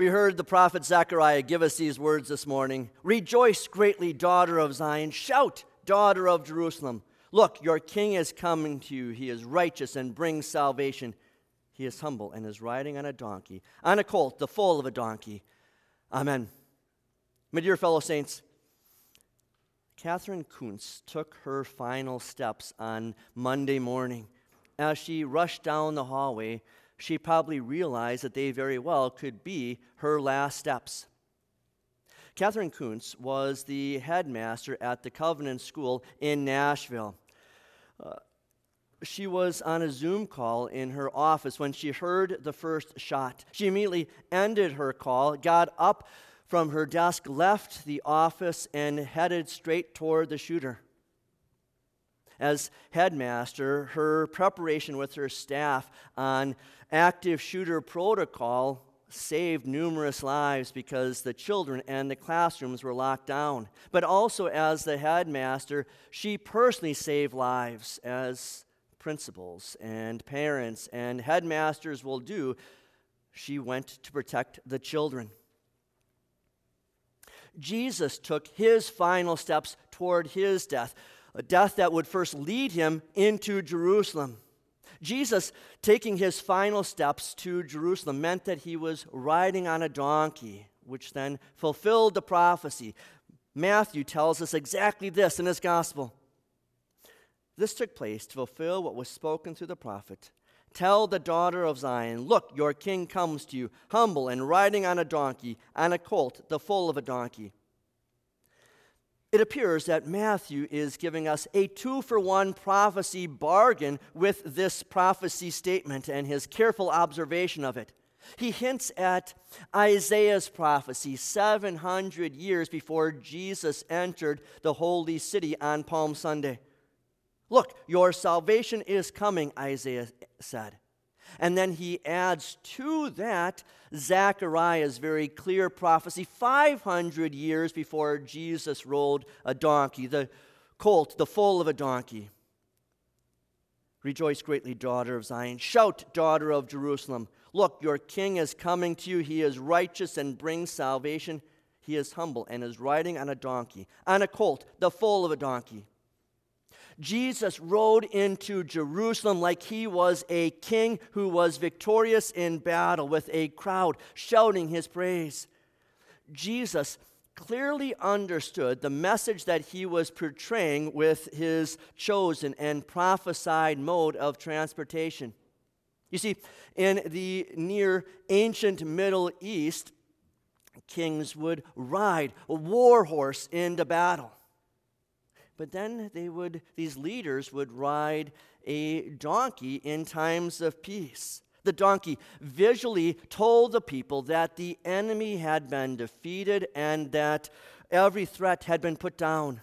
We heard the prophet Zechariah give us these words this morning Rejoice greatly, daughter of Zion. Shout, daughter of Jerusalem. Look, your king is coming to you. He is righteous and brings salvation. He is humble and is riding on a donkey, on a colt, the foal of a donkey. Amen. My dear fellow saints, Katherine Koonce took her final steps on Monday morning. As she rushed down the hallway, she probably realized that they very well could be her last steps. Katherine Koonce was the headmaster at the Covenant School in Nashville. Uh, she was on a Zoom call in her office when she heard the first shot. She immediately ended her call, got up from her desk, left the office, and headed straight toward the shooter. As headmaster, her preparation with her staff on active shooter protocol saved numerous lives because the children and the classrooms were locked down. But also, as the headmaster, she personally saved lives, as principals and parents and headmasters will do. She went to protect the children. Jesus took his final steps toward his death, a death that would first lead him into Jerusalem. Jesus taking his final steps to Jerusalem meant that he was riding on a donkey, which then fulfilled the prophecy. Matthew tells us exactly this in his gospel. This took place to fulfill what was spoken through the prophet. Tell the daughter of Zion, Look, your king comes to you, humble and riding on a donkey, on a colt, the foal of a donkey. It appears that Matthew is giving us a two for one prophecy bargain with this prophecy statement and his careful observation of it. He hints at Isaiah's prophecy 700 years before Jesus entered the holy city on Palm Sunday. Look, your salvation is coming, Isaiah said. And then he adds to that Zechariah's very clear prophecy 500 years before Jesus rode a donkey, the colt, the foal of a donkey. Rejoice greatly, daughter of Zion. Shout, daughter of Jerusalem. Look, your king is coming to you. He is righteous and brings salvation. He is humble and is riding on a donkey, on a colt, the foal of a donkey. Jesus rode into Jerusalem like he was a king who was victorious in battle with a crowd shouting his praise. Jesus clearly understood the message that he was portraying with his chosen and prophesied mode of transportation. You see, in the near ancient Middle East, kings would ride a war horse into battle. But then they would, these leaders would ride a donkey in times of peace. The donkey visually told the people that the enemy had been defeated and that every threat had been put down.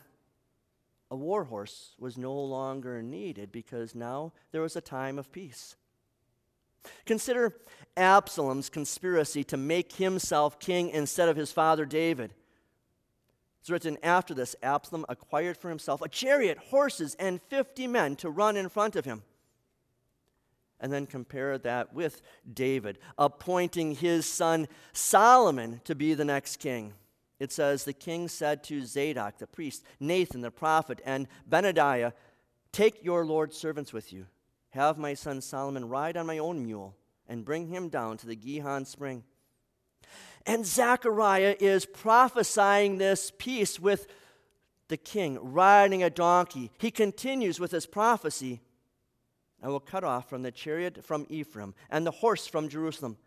A war horse was no longer needed because now there was a time of peace. Consider Absalom's conspiracy to make himself king instead of his father David. It's written after this Absalom acquired for himself a chariot, horses, and 50 men to run in front of him. And then compare that with David appointing his son Solomon to be the next king. It says, The king said to Zadok, the priest, Nathan, the prophet, and Benaiah, Take your Lord's servants with you. Have my son Solomon ride on my own mule and bring him down to the Gihon spring. And Zechariah is prophesying this peace with the king riding a donkey. He continues with his prophecy I will cut off from the chariot from Ephraim and the horse from Jerusalem.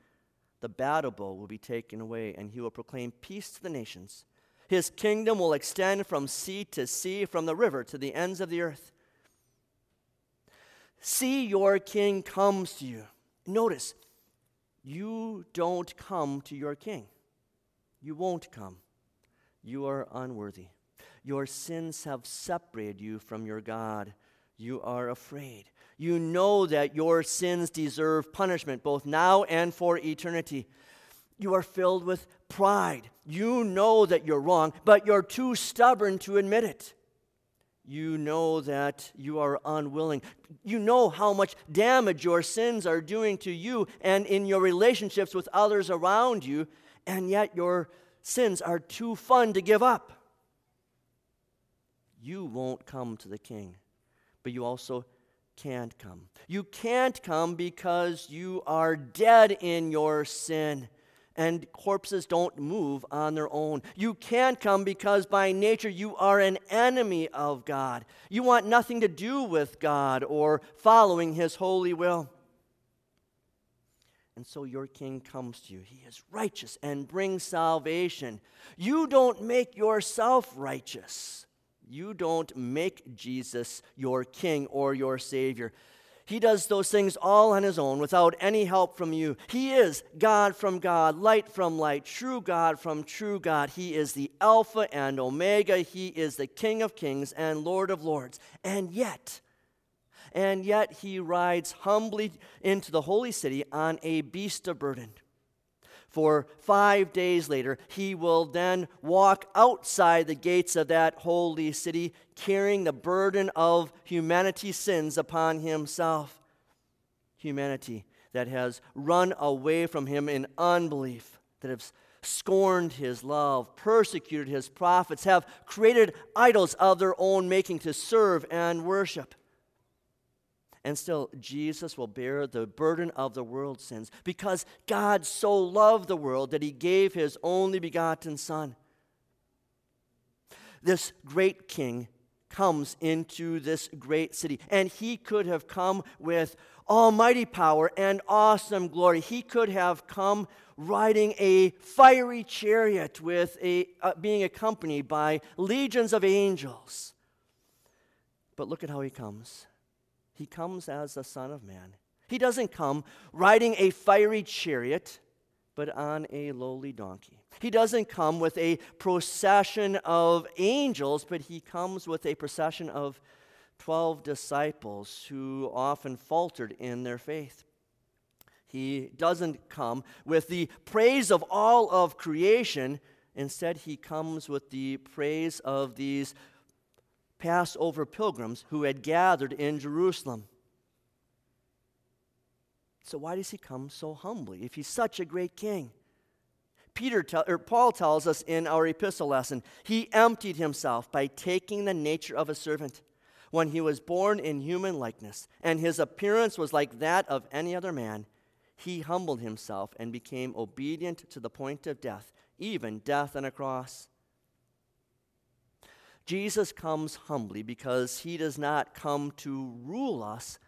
The battle bow will be taken away, and he will proclaim peace to the nations. His kingdom will extend from sea to sea, from the river to the ends of the earth. See, your king comes to you. Notice, you don't come to your king. You won't come. You are unworthy. Your sins have separated you from your God. You are afraid. You know that your sins deserve punishment, both now and for eternity. You are filled with pride. You know that you're wrong, but you're too stubborn to admit it. You know that you are unwilling. You know how much damage your sins are doing to you and in your relationships with others around you, and yet your sins are too fun to give up. You won't come to the king, but you also can't come. You can't come because you are dead in your sin and corpses don't move on their own. You can't come because by nature you are an enemy of God. You want nothing to do with God or following His holy will. And so your king comes to you. He is righteous and brings salvation. You don't make yourself righteous. You don't make Jesus your king or your savior. He does those things all on his own without any help from you. He is God from God, light from light, true God from true God. He is the Alpha and Omega. He is the King of kings and Lord of lords. And yet, and yet he rides humbly into the holy city on a beast of burden. For five days later, he will then walk outside the gates of that holy city, carrying the burden of humanity's sins upon himself. Humanity that has run away from him in unbelief, that has scorned his love, persecuted his prophets, have created idols of their own making to serve and worship. And still, Jesus will bear the burden of the world's sins because God so loved the world that he gave his only begotten Son. This great king comes into this great city, and he could have come with almighty power and awesome glory. He could have come riding a fiery chariot with a, uh, being accompanied by legions of angels. But look at how he comes. He comes as the Son of Man. He doesn't come riding a fiery chariot, but on a lowly donkey. He doesn't come with a procession of angels, but he comes with a procession of 12 disciples who often faltered in their faith. He doesn't come with the praise of all of creation. Instead, he comes with the praise of these Passover pilgrims who had gathered in Jerusalem. So, why does he come so humbly if he's such a great king? Peter or Paul tells us in our epistle lesson, he emptied himself by taking the nature of a servant. When he was born in human likeness, and his appearance was like that of any other man, he humbled himself and became obedient to the point of death, even death on a cross. Jesus comes humbly because he does not come to rule us,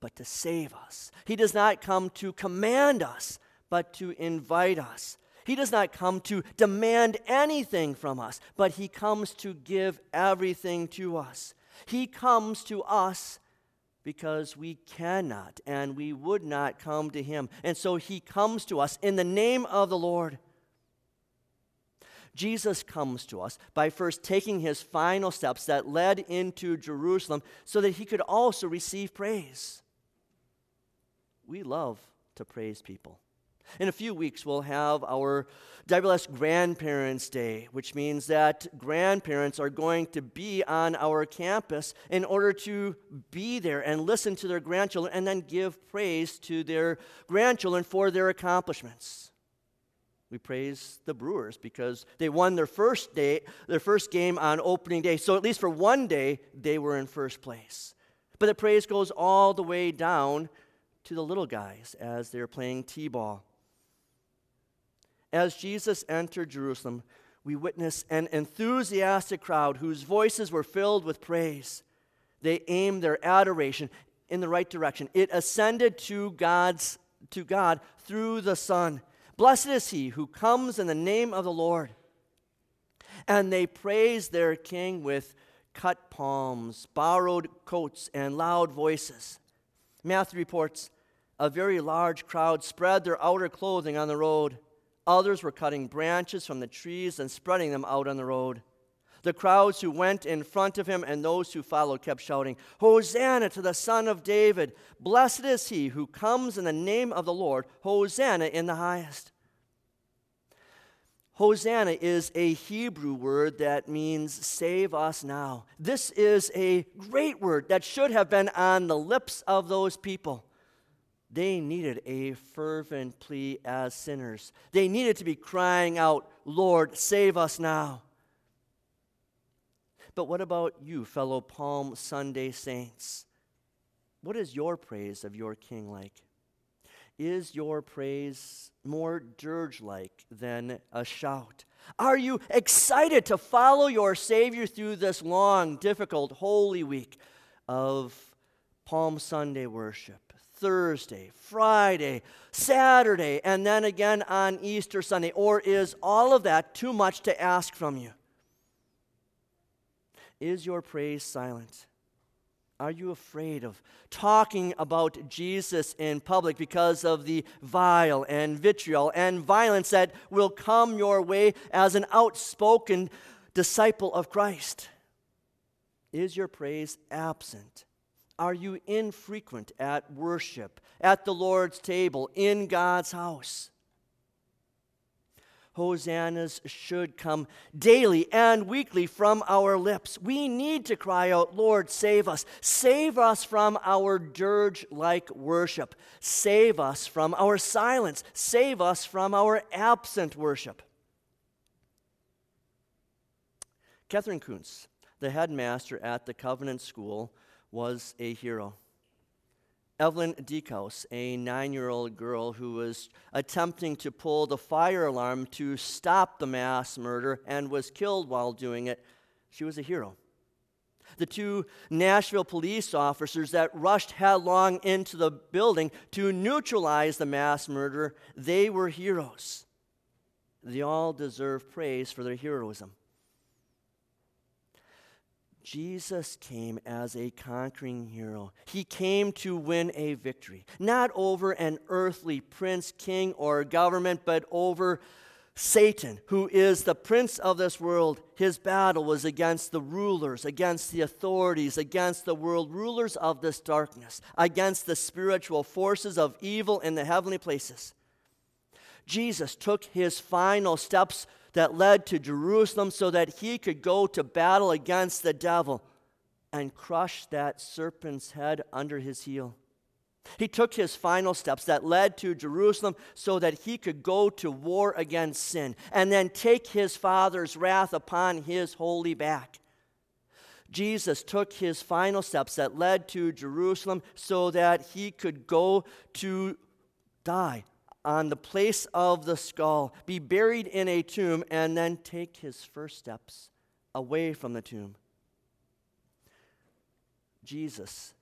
but to save us. He does not come to command us, but to invite us. He does not come to demand anything from us, but he comes to give everything to us. He comes to us because we cannot and we would not come to him. And so he comes to us in the name of the Lord. Jesus comes to us by first taking his final steps that led into Jerusalem so that he could also receive praise. We love to praise people. In a few weeks, we'll have our WLS Grandparents' Day, which means that grandparents are going to be on our campus in order to be there and listen to their grandchildren and then give praise to their grandchildren for their accomplishments. We praise the Brewers because they won their first day, their first game on opening day. So at least for one day, they were in first place. But the praise goes all the way down to the little guys as they're playing t-ball. As Jesus entered Jerusalem, we witness an enthusiastic crowd whose voices were filled with praise. They aimed their adoration in the right direction. It ascended to God's to God through the Son. Blessed is he who comes in the name of the Lord. And they praise their king with cut palms, borrowed coats, and loud voices. Matthew reports a very large crowd spread their outer clothing on the road. Others were cutting branches from the trees and spreading them out on the road. The crowds who went in front of him and those who followed kept shouting, Hosanna to the Son of David! Blessed is he who comes in the name of the Lord! Hosanna in the highest! Hosanna is a Hebrew word that means save us now. This is a great word that should have been on the lips of those people. They needed a fervent plea as sinners. They needed to be crying out, Lord, save us now. But what about you, fellow Palm Sunday saints? What is your praise of your King like? Is your praise more dirge like than a shout? Are you excited to follow your Savior through this long, difficult Holy Week of Palm Sunday worship? Thursday, Friday, Saturday, and then again on Easter Sunday? Or is all of that too much to ask from you? Is your praise silent? Are you afraid of talking about Jesus in public because of the vile and vitriol and violence that will come your way as an outspoken disciple of Christ? Is your praise absent? Are you infrequent at worship, at the Lord's table, in God's house? Hosannas should come daily and weekly from our lips. We need to cry out, Lord, save us. Save us from our dirge like worship. Save us from our silence. Save us from our absent worship. Katherine Koonce, the headmaster at the Covenant School, was a hero. Evelyn Dieckhaus, a nine year old girl who was attempting to pull the fire alarm to stop the mass murder and was killed while doing it, she was a hero. The two Nashville police officers that rushed headlong into the building to neutralize the mass murder, they were heroes. They all deserve praise for their heroism. Jesus came as a conquering hero. He came to win a victory, not over an earthly prince, king, or government, but over Satan, who is the prince of this world. His battle was against the rulers, against the authorities, against the world rulers of this darkness, against the spiritual forces of evil in the heavenly places. Jesus took his final steps that led to Jerusalem so that he could go to battle against the devil and crush that serpent's head under his heel. He took his final steps that led to Jerusalem so that he could go to war against sin and then take his Father's wrath upon his holy back. Jesus took his final steps that led to Jerusalem so that he could go to die on the place of the skull, be buried in a tomb, and then take his first steps away from the tomb. Jesus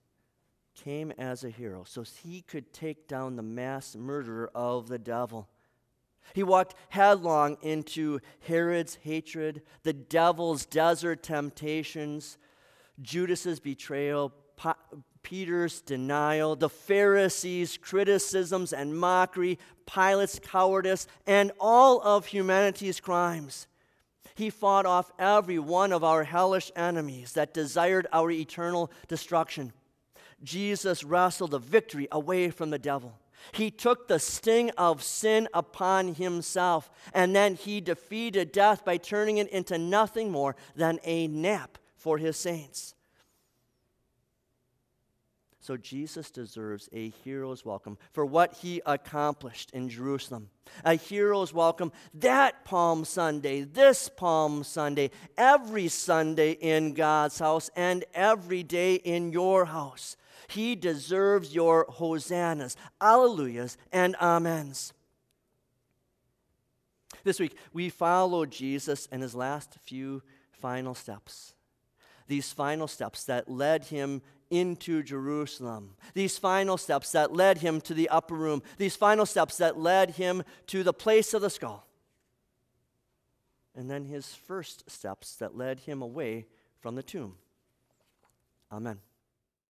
came as a hero so he could take down the mass murderer of the devil. He walked headlong into Herod's hatred, the devil's desert temptations, Judas's betrayal, Peter's denial, the Pharisees' criticisms and mockery, Pilate's cowardice, and all of humanity's crimes. He fought off every one of our hellish enemies that desired our eternal destruction. Jesus wrestled the victory away from the devil. He took the sting of sin upon himself, and then he defeated death by turning it into nothing more than a nap for his saints. So Jesus deserves a hero's welcome for what he accomplished in Jerusalem. A hero's welcome that Palm Sunday, this Palm Sunday, every Sunday in God's house, and every day in your house. He deserves your hosannas, alleluias, and amens. This week, we follow Jesus in his last few final steps. These final steps that led him into Jerusalem. These final steps that led him to the upper room. These final steps that led him to the place of the skull. And then his first steps that led him away from the tomb. Amen.